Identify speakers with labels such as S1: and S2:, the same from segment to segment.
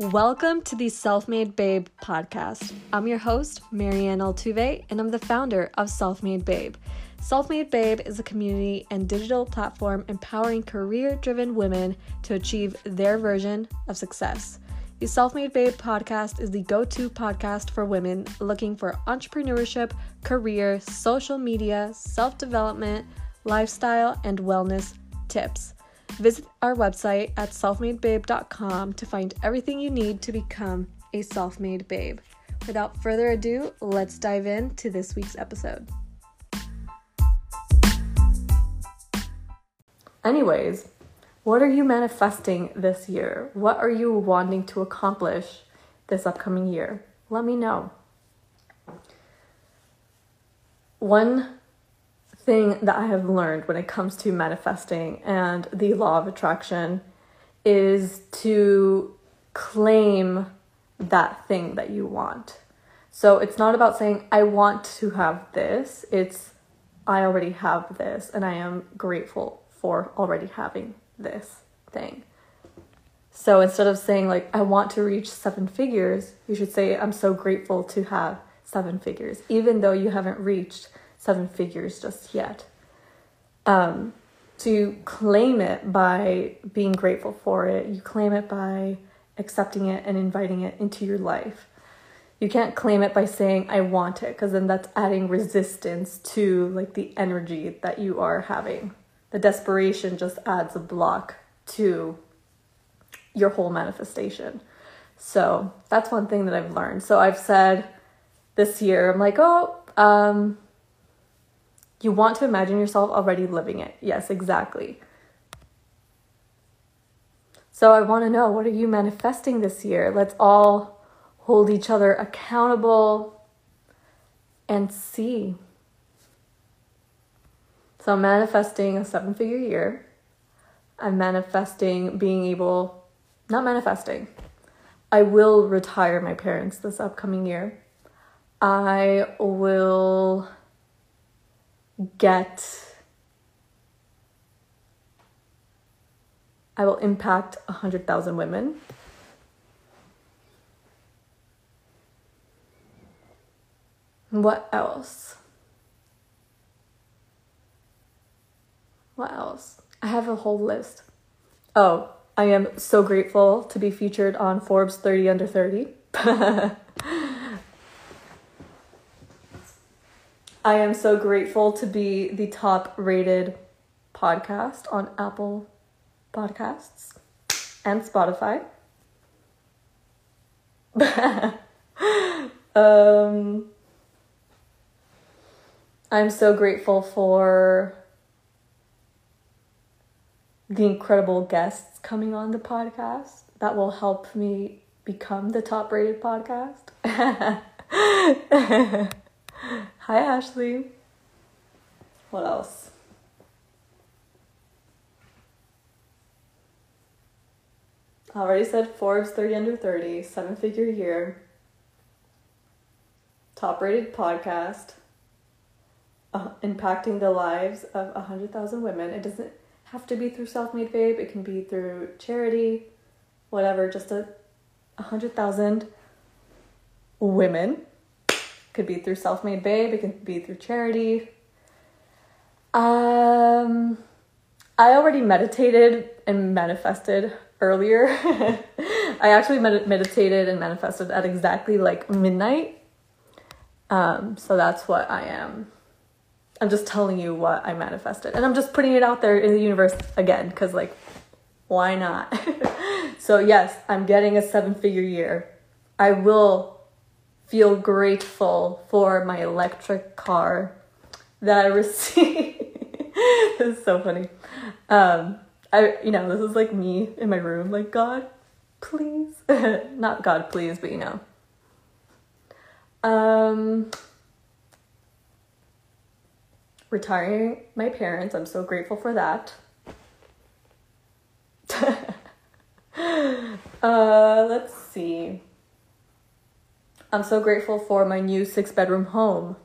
S1: Welcome to the Self Made Babe podcast. I'm your host, Marianne Altuve, and I'm the founder of Self Made Babe. Self Made Babe is a community and digital platform empowering career driven women to achieve their version of success. The Self Made Babe podcast is the go to podcast for women looking for entrepreneurship, career, social media, self development, lifestyle, and wellness tips. Visit our website at selfmadebabe.com to find everything you need to become a self made babe. Without further ado, let's dive into this week's episode. Anyways, what are you manifesting this year? What are you wanting to accomplish this upcoming year? Let me know. One thing that I have learned when it comes to manifesting and the law of attraction is to claim that thing that you want. So it's not about saying, I want to have this. It's, I already have this and I am grateful for already having this thing. So instead of saying, like, I want to reach seven figures, you should say, I'm so grateful to have seven figures, even though you haven't reached seven figures just yet. Um, to claim it by being grateful for it, you claim it by accepting it and inviting it into your life. You can't claim it by saying I want it because then that's adding resistance to like the energy that you are having. The desperation just adds a block to your whole manifestation. So, that's one thing that I've learned. So, I've said this year I'm like, "Oh, um you want to imagine yourself already living it. Yes, exactly. So I want to know what are you manifesting this year? Let's all hold each other accountable and see. So I'm manifesting a seven figure year. I'm manifesting being able, not manifesting, I will retire my parents this upcoming year. I will get I will impact 100,000 women. What else? What else? I have a whole list. Oh, I am so grateful to be featured on Forbes 30 Under 30. I am so grateful to be the top rated podcast on Apple Podcasts and Spotify. um, I'm so grateful for the incredible guests coming on the podcast that will help me become the top rated podcast. Hi, Ashley. What else? I already said Forbes 30 under 30, seven figure year, top rated podcast, uh, impacting the lives of 100,000 women. It doesn't have to be through Self Made Babe, it can be through charity, whatever, just a 100,000 women could be through Self Made Babe, it could be through charity. Um, I already meditated and manifested earlier. I actually med- meditated and manifested at exactly like midnight. Um, so that's what I am. I'm just telling you what I manifested. And I'm just putting it out there in the universe again, because, like, why not? so, yes, I'm getting a seven figure year. I will feel grateful for my electric car that I received. this is so funny. Um, I, you know, this is like me in my room, like, God, please. Not God, please, but you know. Um, retiring my parents, I'm so grateful for that. uh, let's see. I'm so grateful for my new six bedroom home.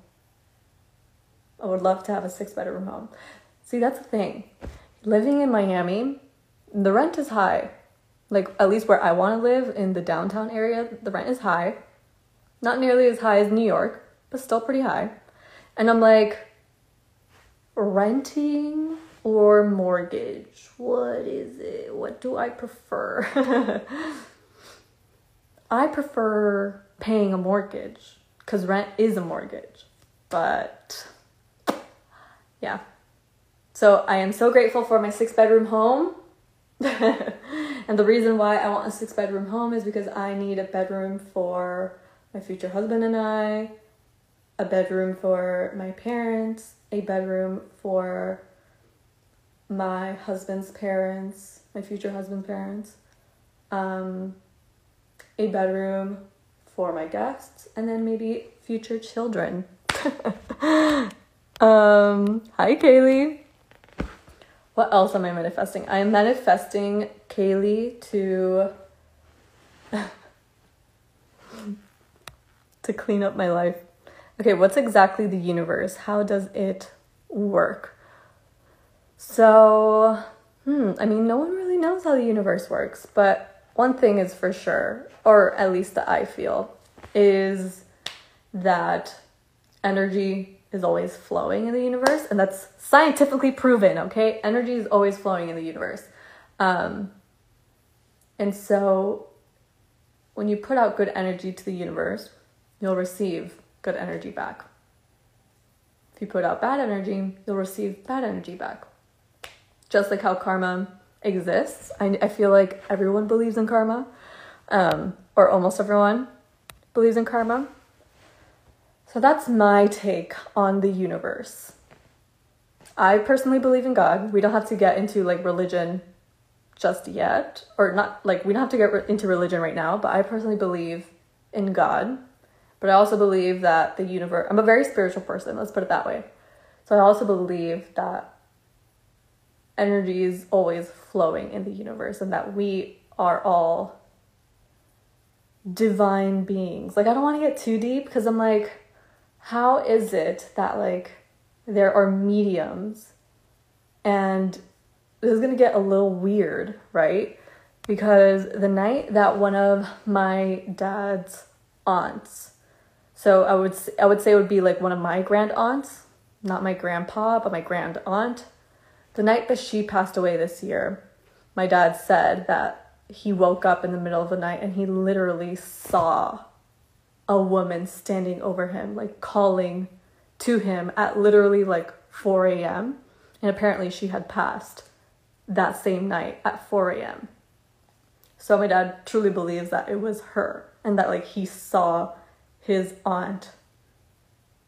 S1: I would love to have a six bedroom home. See, that's the thing. Living in Miami, the rent is high. like at least where I want to live in the downtown area, the rent is high. Not nearly as high as New York, but still pretty high. And I'm like, renting or mortgage? What is it? What do I prefer? I prefer paying a mortgage because rent is a mortgage. But yeah. So I am so grateful for my six bedroom home. and the reason why I want a six bedroom home is because I need a bedroom for my future husband and I, a bedroom for my parents, a bedroom for my husband's parents, my future husband's parents, um, a bedroom for my guests, and then maybe future children. um, hi, Kaylee. What else am I manifesting? I am manifesting Kaylee to to clean up my life. Okay, what's exactly the universe? How does it work? So, hmm, I mean, no one really knows how the universe works, but one thing is for sure, or at least that I feel, is that energy is always flowing in the universe, and that's scientifically proven, okay? Energy is always flowing in the universe. Um, and so, when you put out good energy to the universe, you'll receive good energy back. If you put out bad energy, you'll receive bad energy back. Just like how karma exists. I, I feel like everyone believes in karma, um, or almost everyone believes in karma. So that's my take on the universe. I personally believe in God. We don't have to get into like religion just yet, or not like we don't have to get re- into religion right now, but I personally believe in God. But I also believe that the universe, I'm a very spiritual person, let's put it that way. So I also believe that energy is always flowing in the universe and that we are all divine beings. Like, I don't want to get too deep because I'm like, how is it that, like, there are mediums and this is going to get a little weird, right? Because the night that one of my dad's aunts, so I would I would say it would be like one of my grand aunts, not my grandpa, but my grand aunt. The night that she passed away this year, my dad said that he woke up in the middle of the night and he literally saw a woman standing over him, like calling to him at literally like 4 a.m. And apparently she had passed that same night at 4 a.m. So my dad truly believes that it was her and that like he saw his aunt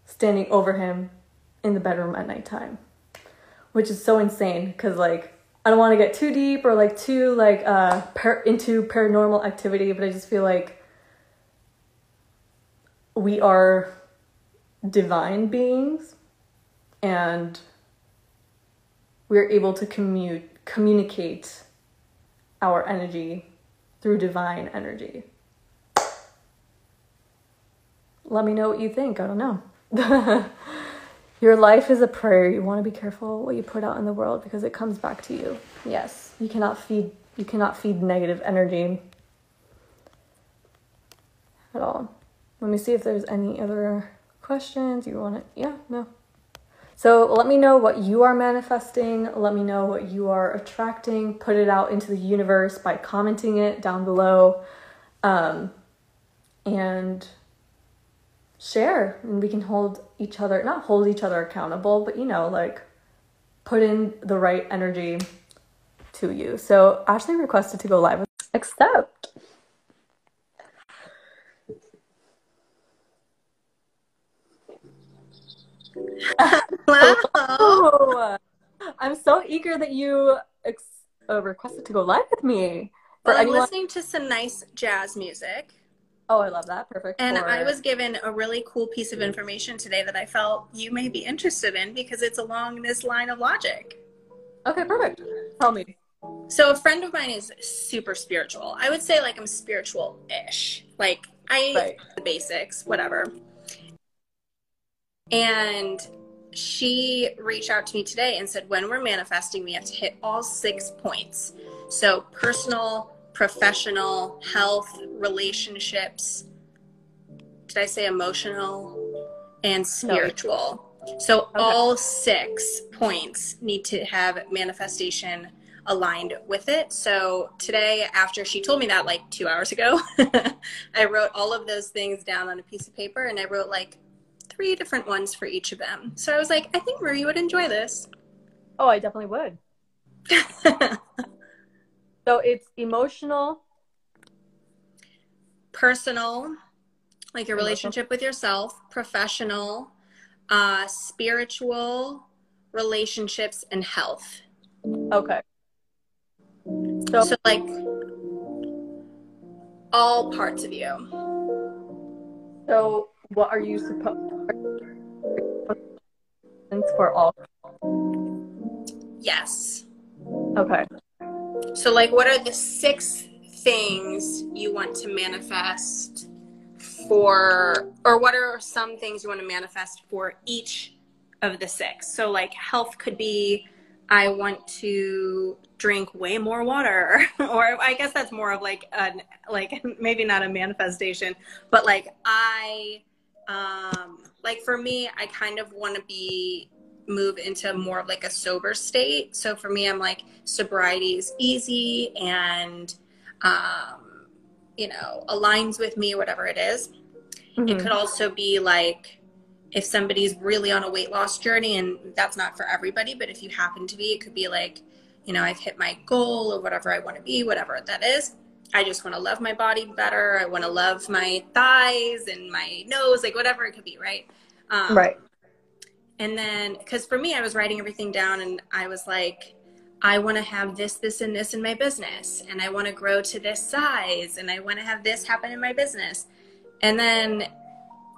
S1: standing over him in the bedroom at nighttime, which is so insane because like I don't want to get too deep or like too like uh par- into paranormal activity, but I just feel like we are divine beings and we're able to commu- communicate our energy through divine energy. Let me know what you think. I don't know. Your life is a prayer. You want to be careful what you put out in the world because it comes back to you. Yes, you cannot feed you cannot feed negative energy at all. Let me see if there's any other questions you want to Yeah, no. So let me know what you are manifesting. Let me know what you are attracting. Put it out into the universe by commenting it down below. Um, and share and we can hold each other not hold each other accountable but you know like put in the right energy to you. So ashley requested to go live accept. Hello. i'm so eager that you ex- uh, requested to go live with me.
S2: For well, i'm anyone- listening to some nice jazz music
S1: Oh, I love that. Perfect.
S2: And I was given a really cool piece of information today that I felt you may be interested in because it's along this line of logic.
S1: Okay, perfect. Tell me.
S2: So, a friend of mine is super spiritual. I would say, like, I'm spiritual ish. Like, I, right. the basics, whatever. And she reached out to me today and said, when we're manifesting, we have to hit all six points. So, personal, professional, health, relationships. Did I say emotional and spiritual? So okay. all six points need to have manifestation aligned with it. So today, after she told me that like two hours ago, I wrote all of those things down on a piece of paper and I wrote like three different ones for each of them. So I was like, I think Marie would enjoy this.
S1: Oh, I definitely would. so it's emotional,
S2: personal, like your relationship with yourself, professional, uh, spiritual, relationships, and health.
S1: Okay.
S2: So, so like all parts of you.
S1: So what are you supposed to for all?
S2: Yes.
S1: Okay.
S2: So like what are the six things you want to manifest for or what are some things you want to manifest for each of the six? So like health could be I want to drink way more water or i guess that's more of like a like maybe not a manifestation but like i um like for me i kind of want to be move into more of like a sober state so for me i'm like sobriety is easy and um you know aligns with me whatever it is. Mm-hmm. it could also be like if somebody's really on a weight loss journey and that's not for everybody but if you happen to be it could be like you know, I've hit my goal or whatever I want to be, whatever that is. I just want to love my body better. I want to love my thighs and my nose, like whatever it could be, right?
S1: Um, right.
S2: And then, because for me, I was writing everything down and I was like, I want to have this, this, and this in my business. And I want to grow to this size. And I want to have this happen in my business. And then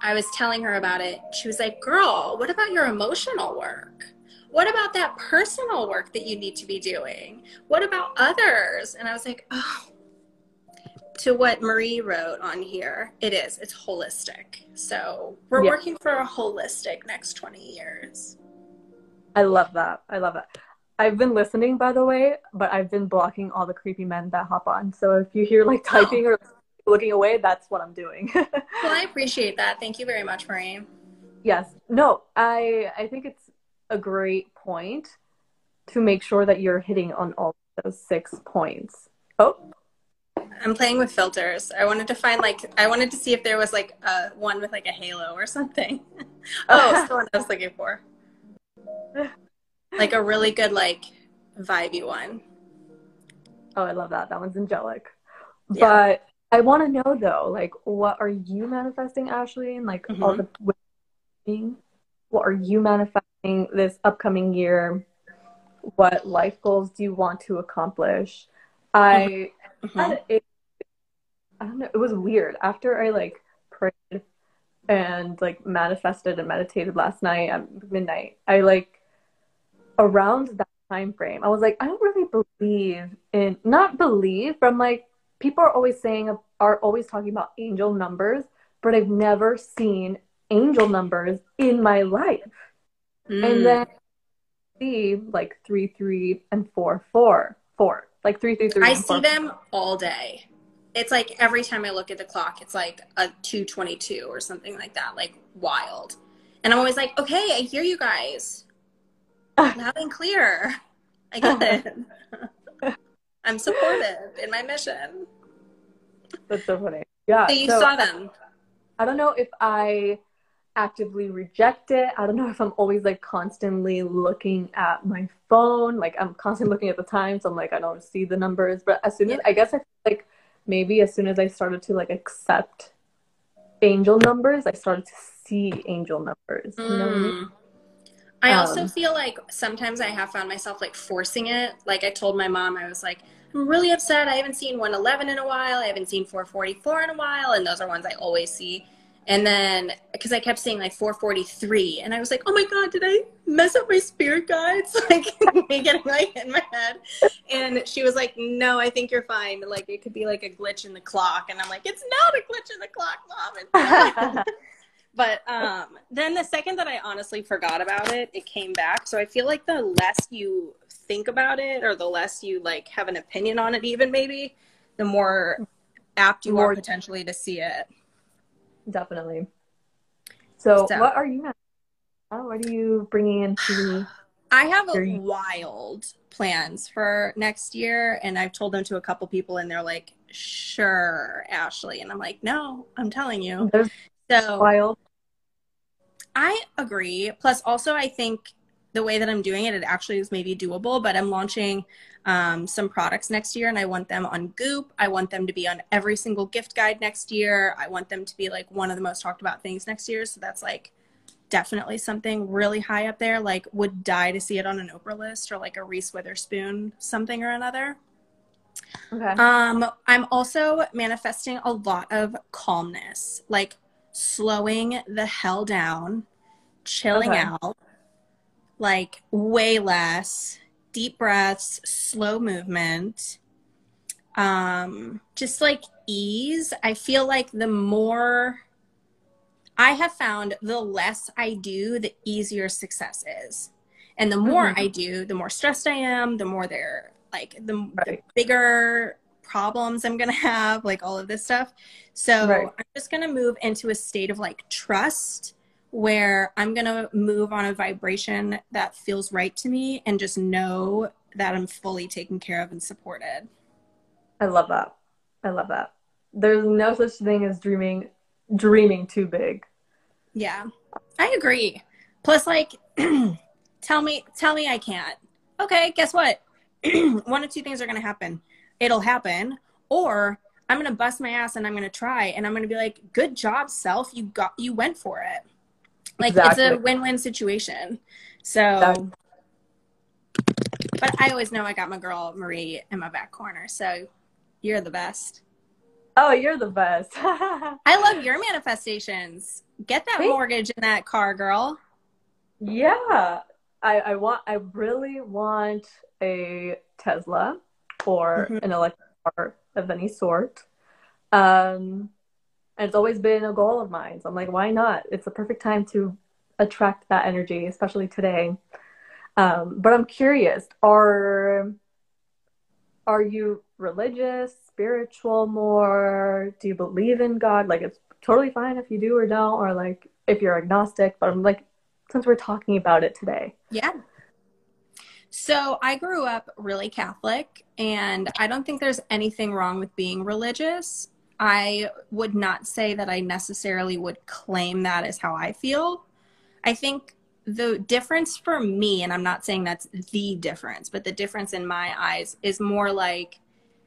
S2: I was telling her about it. She was like, Girl, what about your emotional work? What about that personal work that you need to be doing? What about others? And I was like, oh, to what Marie wrote on here, it is. It's holistic. So we're yeah. working for a holistic next 20 years.
S1: I love that. I love that. I've been listening, by the way, but I've been blocking all the creepy men that hop on. So if you hear like oh. typing oh. or looking away, that's what I'm doing.
S2: well, I appreciate that. Thank you very much, Marie.
S1: Yes. No, I I think it's a great point to make sure that you're hitting on all those six points. Oh.
S2: I'm playing with filters. I wanted to find like I wanted to see if there was like a one with like a halo or something. oh, that's the one I was looking for. Like a really good like vibey one.
S1: Oh, I love that. That one's angelic. Yeah. But I want to know though, like, what are you manifesting, Ashley? And like mm-hmm. all the what are you manifesting? this upcoming year? What life goals do you want to accomplish? I mm-hmm. had a, I don't know, it was weird. After I like prayed and like manifested and meditated last night at midnight, I like around that time frame, I was like, I don't really believe in not believe, but I'm like, people are always saying are always talking about angel numbers, but I've never seen angel numbers in my life. Mm. And then see like three, three, and four, four, four. Like three, three, three.
S2: I see four. them all day. It's like every time I look at the clock, it's like a 222 or something like that, like wild. And I'm always like, okay, I hear you guys ah. loud and clear. I get it. I'm supportive in my mission.
S1: That's so funny. Yeah.
S2: So you so, saw them.
S1: I don't know if I actively reject it. I don't know if I'm always like constantly looking at my phone. Like I'm constantly looking at the time, so I'm like I don't see the numbers. But as soon as I guess I feel like maybe as soon as I started to like accept angel numbers, I started to see angel numbers. You know I, mean? Mm.
S2: I also um, feel like sometimes I have found myself like forcing it. Like I told my mom, I was like, I'm really upset. I haven't seen 111 in a while. I haven't seen 444 in a while, and those are ones I always see. And then, because I kept saying like 443, and I was like, oh my God, did I mess up my spirit guides? Like, me getting like in my head. And she was like, no, I think you're fine. Like, it could be like a glitch in the clock. And I'm like, it's not a glitch in the clock, mom. but um, then the second that I honestly forgot about it, it came back. So I feel like the less you think about it or the less you like have an opinion on it, even maybe, the more apt you
S1: More-
S2: are potentially to see it.
S1: Definitely. So,
S2: So-
S1: what are you? What are you bringing into?
S2: I have a wild plans for next year, and I've told them to a couple people, and they're like, "Sure, Ashley," and I'm like, "No, I'm telling you."
S1: There's
S2: So
S1: wild.
S2: I agree. Plus, also, I think the way that I'm doing it, it actually is maybe doable. But I'm launching um, some products next year, and I want them on Goop. I want them to be on every single gift guide next year. I want them to be like one of the most talked about things next year. So that's like definitely something really high up there. Like, would die to see it on an Oprah list or like a Reese Witherspoon something or another.
S1: Okay.
S2: Um, I'm also manifesting a lot of calmness, like slowing the hell down, chilling
S1: Okay.
S2: out, like way less deep breaths, slow movement, um, just like ease. I feel like the more I have found, the less I do, the easier success is. And the more
S1: Mhm.
S2: I do, the more stressed I am, the more they're like the, the bigger problems I'm gonna have, like all of this stuff. So
S1: Right.
S2: I'm just gonna move into a state of like trust where I'm gonna move on a vibration that feels right to me and just know that I'm fully taken care of and supported.
S1: I love that. I love that. There's no such thing as dreaming dreaming too big.
S2: Yeah, I agree. Plus, like, tell me, tell me I can't. Okay, guess what? One of two things are gonna happen. It'll happen, or I'm gonna bust my ass and I'm gonna try, and I'm gonna be like, "Good job, self. You got, you went for it." Like it's a win-win situation. So, but I always know I got my girl Marie in my back corner. So, you're the best.
S1: Oh, you're the best.
S2: I love your manifestations. Get that
S1: Thank-
S2: mortgage in that car, girl.
S1: yeah. I, I want I really want a Tesla or
S2: Mhm.
S1: an electric car of any sort. Um and it's always been a goal of mine. So I'm like, why not? It's the perfect time to attract that energy, especially today. Um, but I'm curious, are are you religious, spiritual more? Do you believe in God? Like it's totally fine if you do or don't, or like if you're agnostic, but I'm like since we're talking about it today.
S2: Yeah. So I grew up really Catholic, and I don't think there's anything wrong with being religious. I would not say that I necessarily would claim that as how I feel. I think the difference for me, and I'm not saying that's the difference, but the difference in my eyes is more like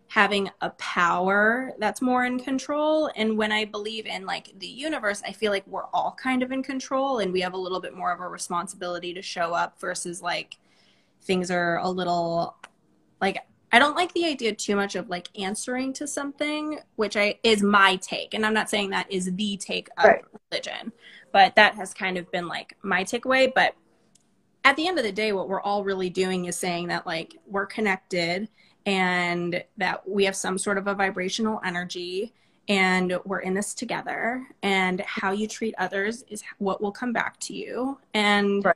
S2: having a power that's more in control. And when I believe in like the universe, I feel like we're all kind of in control and we have a little bit more of a responsibility to show up versus like things are a little like I don't like the idea too much of like answering to something, which I is my take. And I'm not saying that is the take of
S1: Right.
S2: religion, but that has kind of been like my takeaway. But at the end of the day, what we're all really doing is saying that like we're connected and that we have some sort of a vibrational energy and we're in this together and how you treat others is what will come back to you and
S1: Right.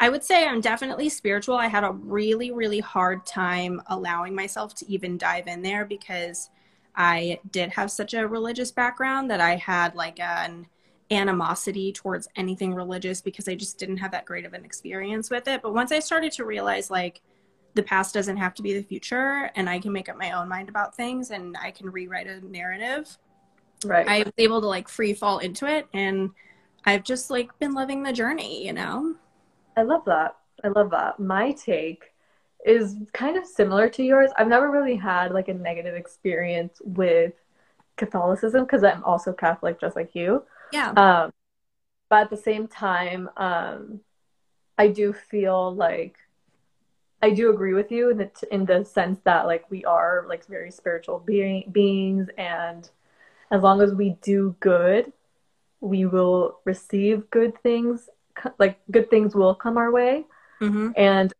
S2: I would say i'm definitely spiritual. I had a really really hard time allowing myself to even dive in there because i did have such a religious background that i had like an animosity towards anything religious because i just didn't have that great of an experience with it. But once i started to realize like the past doesn't have to be the future and i can make up my own mind about things and i can rewrite a narrative
S1: Right.
S2: i was able to like free fall into it and i've just like been loving the journey you know
S1: I love that. I love that. My take is kind of similar to yours. I've never really had like a negative experience with Catholicism because I'm also Catholic just like you.
S2: yeah
S1: Um, but at the same time, um, I do feel like I do agree with you in the in the sense that like we are like very spiritual being, beings, and as long as we do good, we will receive good things. Like good things will come our way.
S2: hmm
S1: And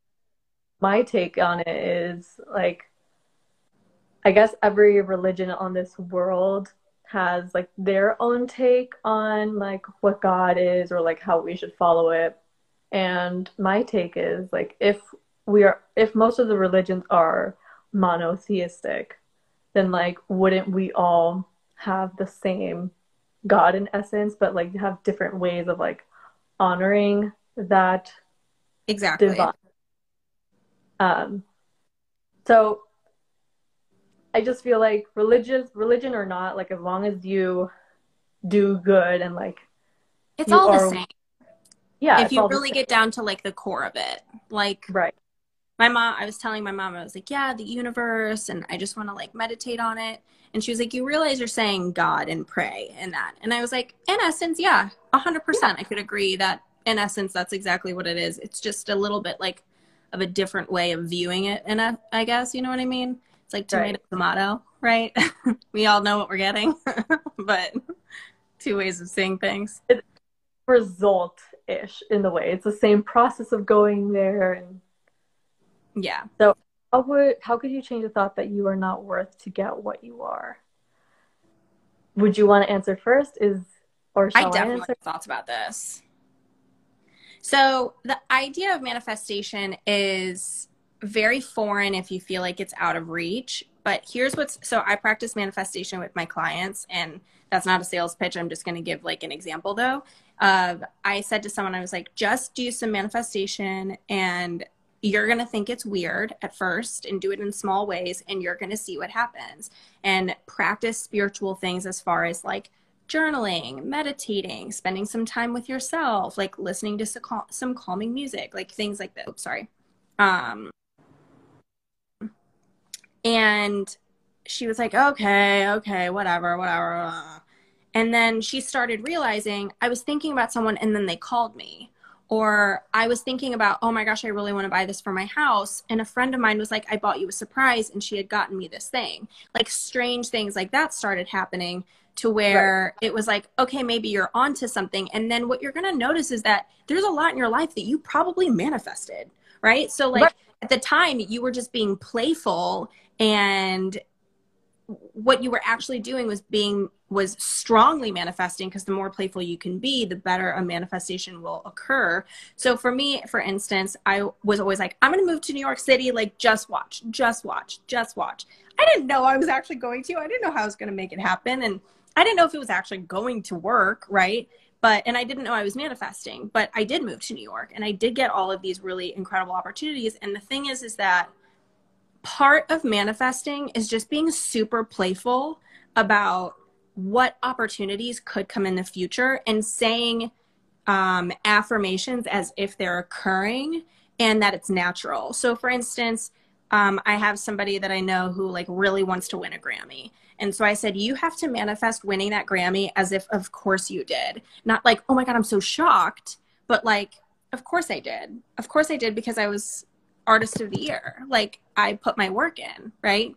S1: my take on it is like, I guess every religion on this world has like their own take on like what God is or like how we should follow it. And my take is like if we are if most of the religions are monotheistic, then like wouldn't we all have the same God in essence, but like have different ways of like honoring that
S2: exactly divine.
S1: Um, so I just feel like religious, religion or not, like as long as you do good and like
S2: it's all are, the same. Yeah. If you really get down to like the core of it, like
S1: right.
S2: My mom, I was telling my mom, I was like, yeah, the universe, and I just want to like meditate on it. And she was like, you realize you're saying God and pray and that. And I was like, in essence, yeah, a hundred percent. I could agree that in essence, that's exactly what it is. It's just a little bit like of a different way of viewing it. And I guess, you know what I mean? It's like tomato, right. tomato, right? we all know what we're getting, but two ways of seeing things.
S1: It's result ish in the way. It's the same process of going there and
S2: yeah.
S1: So how would how could you change the thought that you are not worth to get what you are? Would you want to answer first? Is or
S2: I definitely I answer? thoughts about this. So the idea of manifestation is very foreign if you feel like it's out of reach. But here's what's so I practice manifestation with my clients, and that's not a sales pitch. I'm just going to give like an example though. Uh, I said to someone, I was like, just do some manifestation, and you're going to think it's weird at first and do it in small ways, and you're going to see what happens. And practice spiritual things as far as like journaling, meditating, spending some time with yourself, like listening to some calming music, like things like that. Oops, sorry. Um, and she was like, okay, okay, whatever, whatever. And then she started realizing I was thinking about someone and then they called me. Or I was thinking about, oh my gosh, I really want to buy this for my house. And a friend of mine was like, I bought you a surprise and she had gotten me this thing. Like strange things like that started happening to where right. it was like, okay, maybe you're onto something. And then what you're going to notice is that there's a lot in your life that you probably manifested, right? So, like, right. at the time, you were just being playful and what you were actually doing was being was strongly manifesting because the more playful you can be the better a manifestation will occur. So for me for instance i was always like i'm going to move to new york city like just watch just watch just watch. I didn't know i was actually going to. I didn't know how i was going to make it happen and i didn't know if it was actually going to work right? But and i didn't know i was manifesting but i did move to new york and i did get all of these really incredible opportunities and the thing is is that part of manifesting is just being super playful about what opportunities could come in the future and saying um, affirmations as if they're occurring and that it's natural. So, for instance, um, I have somebody that I know who like really wants to win a Grammy. And so I said, you have to manifest winning that Grammy as if, of course, you did. Not like, oh my God, I'm so shocked, but like, of course I did. Of course I did because I was artist of the year. Like, I put my work in, right?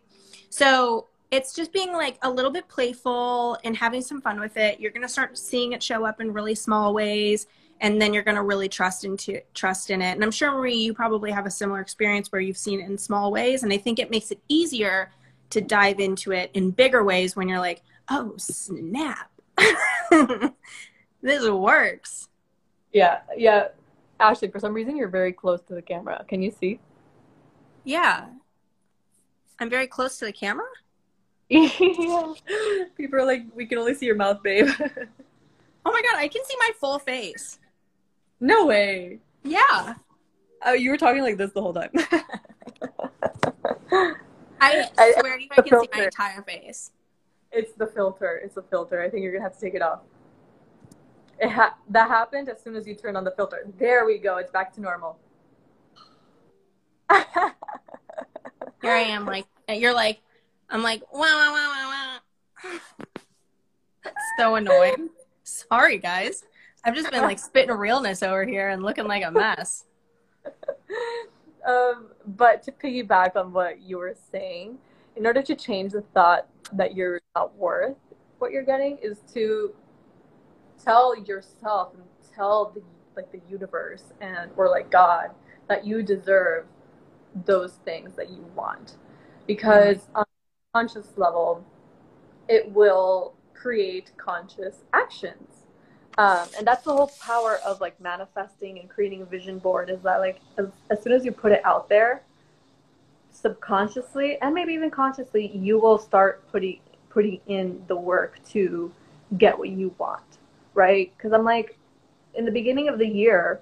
S2: So it's just being like a little bit playful and having some fun with it. You're going to start seeing it show up in really small ways and then you're going to really trust into trust in it. And I'm sure Marie you probably have a similar experience where you've seen it in small ways and I think it makes it easier to dive into it in bigger ways when you're like, "Oh, snap." this works.
S1: Yeah. Yeah. Ashley, for some reason you're very close to the camera. Can you see?
S2: Yeah. I'm very close to the camera?
S1: Yeah. People are like, we can only see your mouth, babe.
S2: oh my god, I can see my full face.
S1: No way.
S2: Yeah.
S1: Oh, you were talking like this the whole time.
S2: I swear to you, I can filter. see my entire face.
S1: It's the filter. It's the filter. I think you're gonna have to take it off. It ha- that happened as soon as you turned on the filter. There we go. It's back to normal.
S2: Here I am, like you're like, I'm like, wow, wow, wow, wow, wow. That's so annoying. Sorry, guys. I've just been like spitting realness over here and looking like a mess.
S1: Um, but to piggyback on what you were saying, in order to change the thought that you're not worth what you're getting, is to tell yourself and tell the like the universe and or like God that you deserve those things that you want because mm-hmm. Conscious level it will create conscious actions. Um, and that's the whole power of like manifesting and creating a vision board is that like as, as soon as you put it out there subconsciously and maybe even consciously you will start putting putting in the work to get what you want right? Because i'm like in the beginning of the year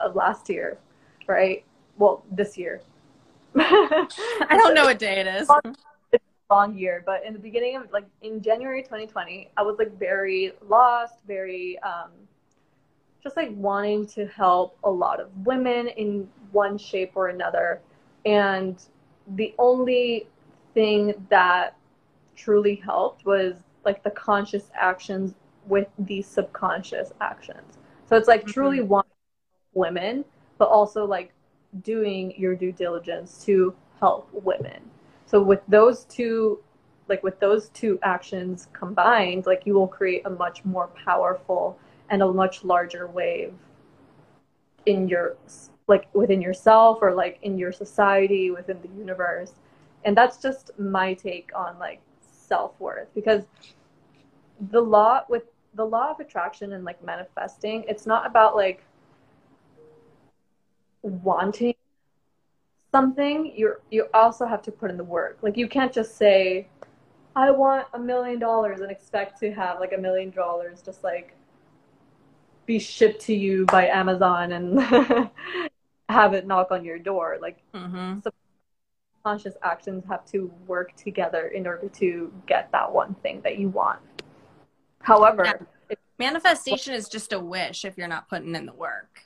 S1: of last year right? Well this year.
S2: I don't know what day it is
S1: long year but in the beginning of like in january 2020 i was like very lost very um just like wanting to help a lot of women in one shape or another and the only thing that truly helped was like the conscious actions with the subconscious actions. So it's like mm-hmm. truly wanting women, but also like doing your due diligence to help women. So with those two like with those two actions combined, like you will create a much more powerful and a much larger wave in your like within yourself or like in your society within the universe. And that's just my take on like self-worth because the law with the law of attraction and like manifesting it's not about like wanting something you're you also have to put in the work like you can't just say i want a million dollars and expect to have like a million dollars just like be shipped to you by amazon and have it knock on your door. Like mm-hmm. subconscious actions have to work together in order to get that one thing that you want. However, yeah.
S2: it, manifestation is just a wish if you're not putting in the work.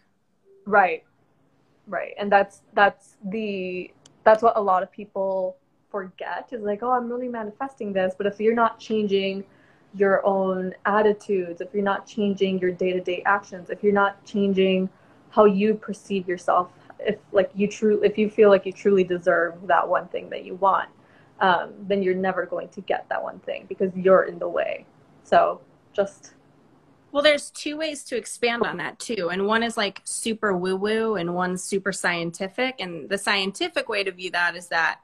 S1: Right. Right. And that's that's the that's what a lot of people forget is like, oh, I'm really manifesting this, but if you're not changing your own attitudes, if you're not changing your day-to-day actions, if you're not changing how you perceive yourself if like you true if you feel like you truly deserve that one thing that you want um, then you're never going to get that one thing because you're in the way so just
S2: well there's two ways to expand on that too and one is like super woo woo and one's super scientific and the scientific way to view that is that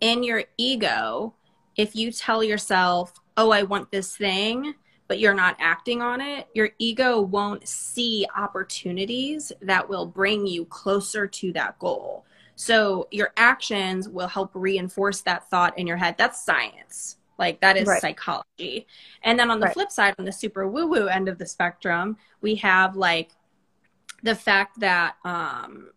S2: in your ego if you tell yourself oh i want this thing but you're not acting on it, your ego won't see opportunities that will bring you closer to that goal. So your actions will help reinforce that thought in your head. That's science. Like that is right. psychology. And then on the right. flip side, on the super woo woo end of the spectrum, we have like the fact that um,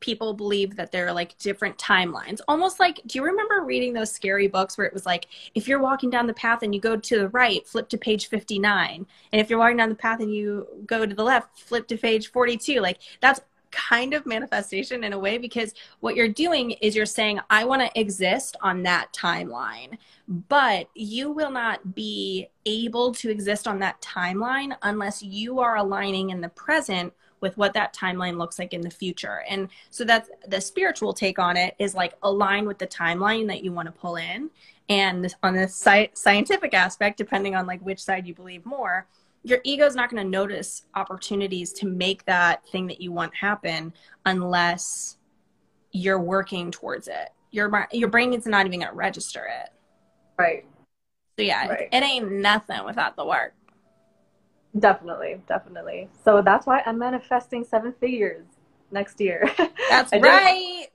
S2: people believe that there are like different timelines. Almost like, do you remember reading those scary books where it was like, if you're walking down the path and you go to the right, flip to page 59. And if you're walking down the path and you go to the left, flip to page 42. Like that's kind of manifestation in a way because what you're doing is you're saying, I want to exist on that timeline. But you will not be able to exist on that timeline unless you are aligning in the present with what that timeline looks like in the future. And so that's the spiritual take on it is like align with the timeline that you want to pull in. And on the sci- scientific aspect, depending on like which side you believe more, your ego is not going to notice opportunities to make that thing that you want happen unless you're working towards it. Your your brain is not even going to register it.
S1: Right.
S2: So yeah, right. it ain't nothing without the work.
S1: Definitely, definitely. So that's why I'm manifesting seven figures next year.
S2: That's right.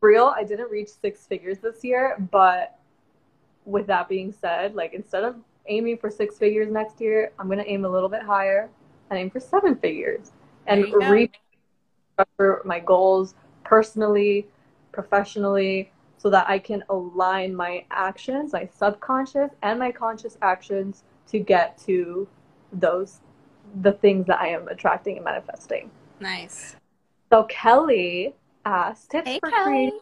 S1: Real, I didn't reach six figures this year, but with that being said, like instead of aiming for six figures next year, I'm gonna aim a little bit higher and aim for seven figures and reach my goals personally, professionally, so that I can align my actions, my subconscious and my conscious actions to get to those the things that I am attracting and manifesting.
S2: Nice.
S1: So Kelly asked tips
S2: hey,
S1: for
S2: Kelly.
S1: creating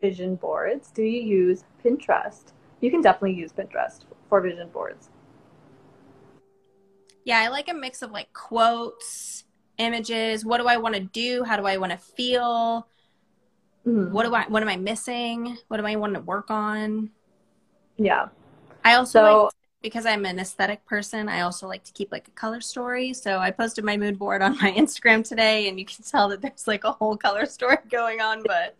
S1: vision boards. Do you use Pinterest? You can definitely use Pinterest for vision boards.
S2: Yeah, I like a mix of like quotes, images. What do I want to do? How do I want to feel? Mm-hmm. What do I? What am I missing? What do I want to work on?
S1: Yeah.
S2: I also so, like because I'm an aesthetic person, I also like to keep like a color story. So I posted my mood board on my Instagram today, and you can tell that there's like a whole color story going on. But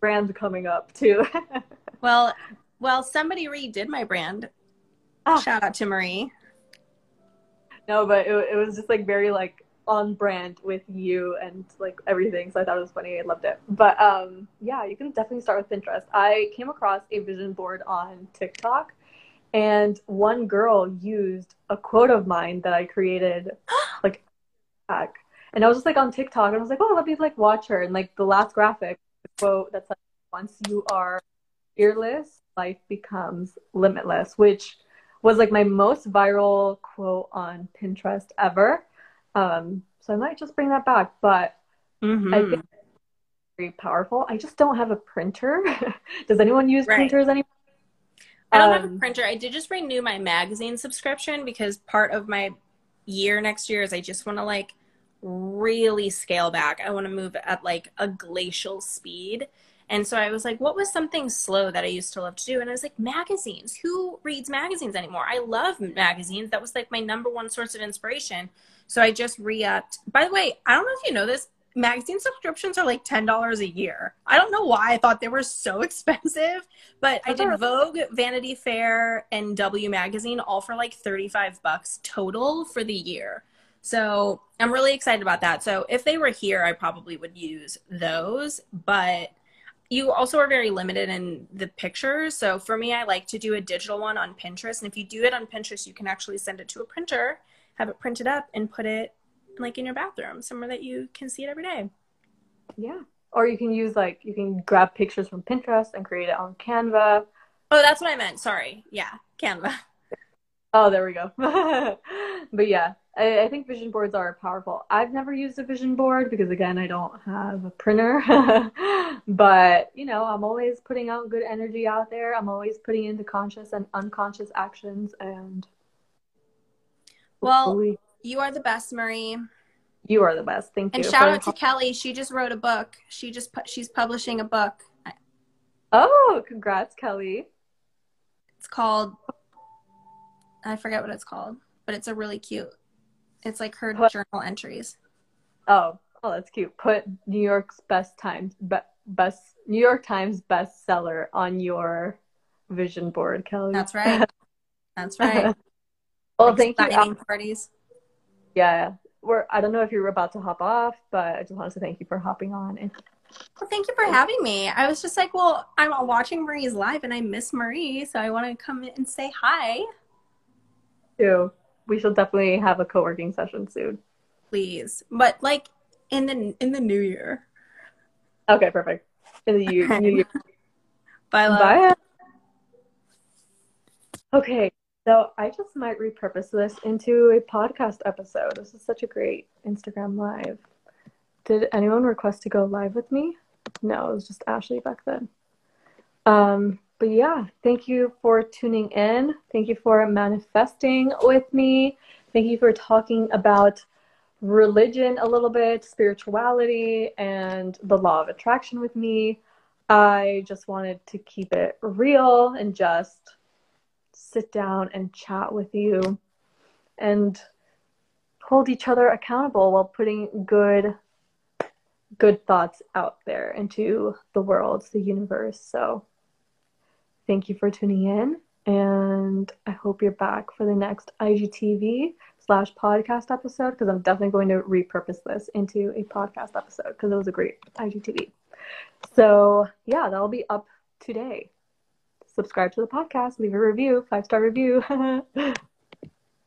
S1: brand coming up too.
S2: well, well, somebody redid my brand. Oh. Shout out to Marie.
S1: No, but it, it was just like very like on brand with you and like everything. So I thought it was funny. I loved it. But um, yeah, you can definitely start with Pinterest. I came across a vision board on TikTok, and one girl used a quote of mine that I created like back. And I was just like on TikTok and I was like, oh, let me like watch her. And like the last graphic quote that's like, once you are fearless, life becomes limitless, which was like my most viral quote on Pinterest ever. Um, so I might just bring that back, but mm-hmm. I think it's very powerful. I just don't have a printer. Does anyone use right. printers anymore?
S2: I don't um, have a um, printer. I did just renew my magazine subscription because part of my year next year is I just want to like really scale back. I want to move at like a glacial speed. And so I was like, what was something slow that I used to love to do? And I was like, magazines. Who reads magazines anymore? I love magazines. That was like my number one source of inspiration. So I just re upped. By the way, I don't know if you know this, magazine subscriptions are like $10 a year. I don't know why I thought they were so expensive, but I did uh-huh. Vogue, Vanity Fair, and W Magazine all for like 35 bucks total for the year. So I'm really excited about that. So if they were here, I probably would use those, but you also are very limited in the pictures. So for me, I like to do a digital one on Pinterest. And if you do it on Pinterest, you can actually send it to a printer, have it printed up, and put it like in your bathroom, somewhere that you can see it every day.
S1: Yeah. Or you can use like you can grab pictures from Pinterest and create it on Canva.
S2: Oh, that's what I meant. Sorry. Yeah, Canva.
S1: Oh, there we go. but yeah, I, I, think vision boards are powerful. I've never used a vision board because again, I don't have a printer. but you know, I'm always putting out good energy out there. I'm always putting into conscious and unconscious actions and
S2: well, you are the best, Marie.
S1: You are the best. Thank
S2: you. And shout out to Kelly. She just wrote a book. She just put, she's publishing a book.
S1: Oh, congrats, Kelly.
S2: It's called I forget what it's called, but it's a really cute. It's like her Put, journal entries.
S1: Oh, oh, that's cute. Put New York's best times be, best New York Times bestseller on your vision board, Kelly.
S2: That's right. That's right.
S1: well, like thank
S2: you. Um, parties.
S1: Yeah, we're. I don't know if you were about to hop off, but I just wanted to thank you for hopping on. And
S2: well, thank you for having me. I was just like, well, I'm watching Marie's live, and I miss Marie, so I want to come in and say hi
S1: too. We shall definitely have a co-working session soon.
S2: Please, but like in the in the new year.
S1: Okay, perfect. In the year, new year.
S2: Bye, love. Bye.
S1: Okay, so I just might repurpose this into a podcast episode. This is such a great Instagram live. Did anyone request to go live with me? No, it was just Ashley back then. Um, but yeah, thank you for tuning in. Thank you for manifesting with me. Thank you for talking about religion a little bit, spirituality, and the law of attraction with me. I just wanted to keep it real and just sit down and chat with you and hold each other accountable while putting good good thoughts out there into the world, the universe. So Thank you for tuning in, and I hope you're back for the next IGTV slash podcast episode because I'm definitely going to repurpose this into a podcast episode because it was a great IGTV. So yeah, that'll be up today. Subscribe to the podcast, leave a review, five star review.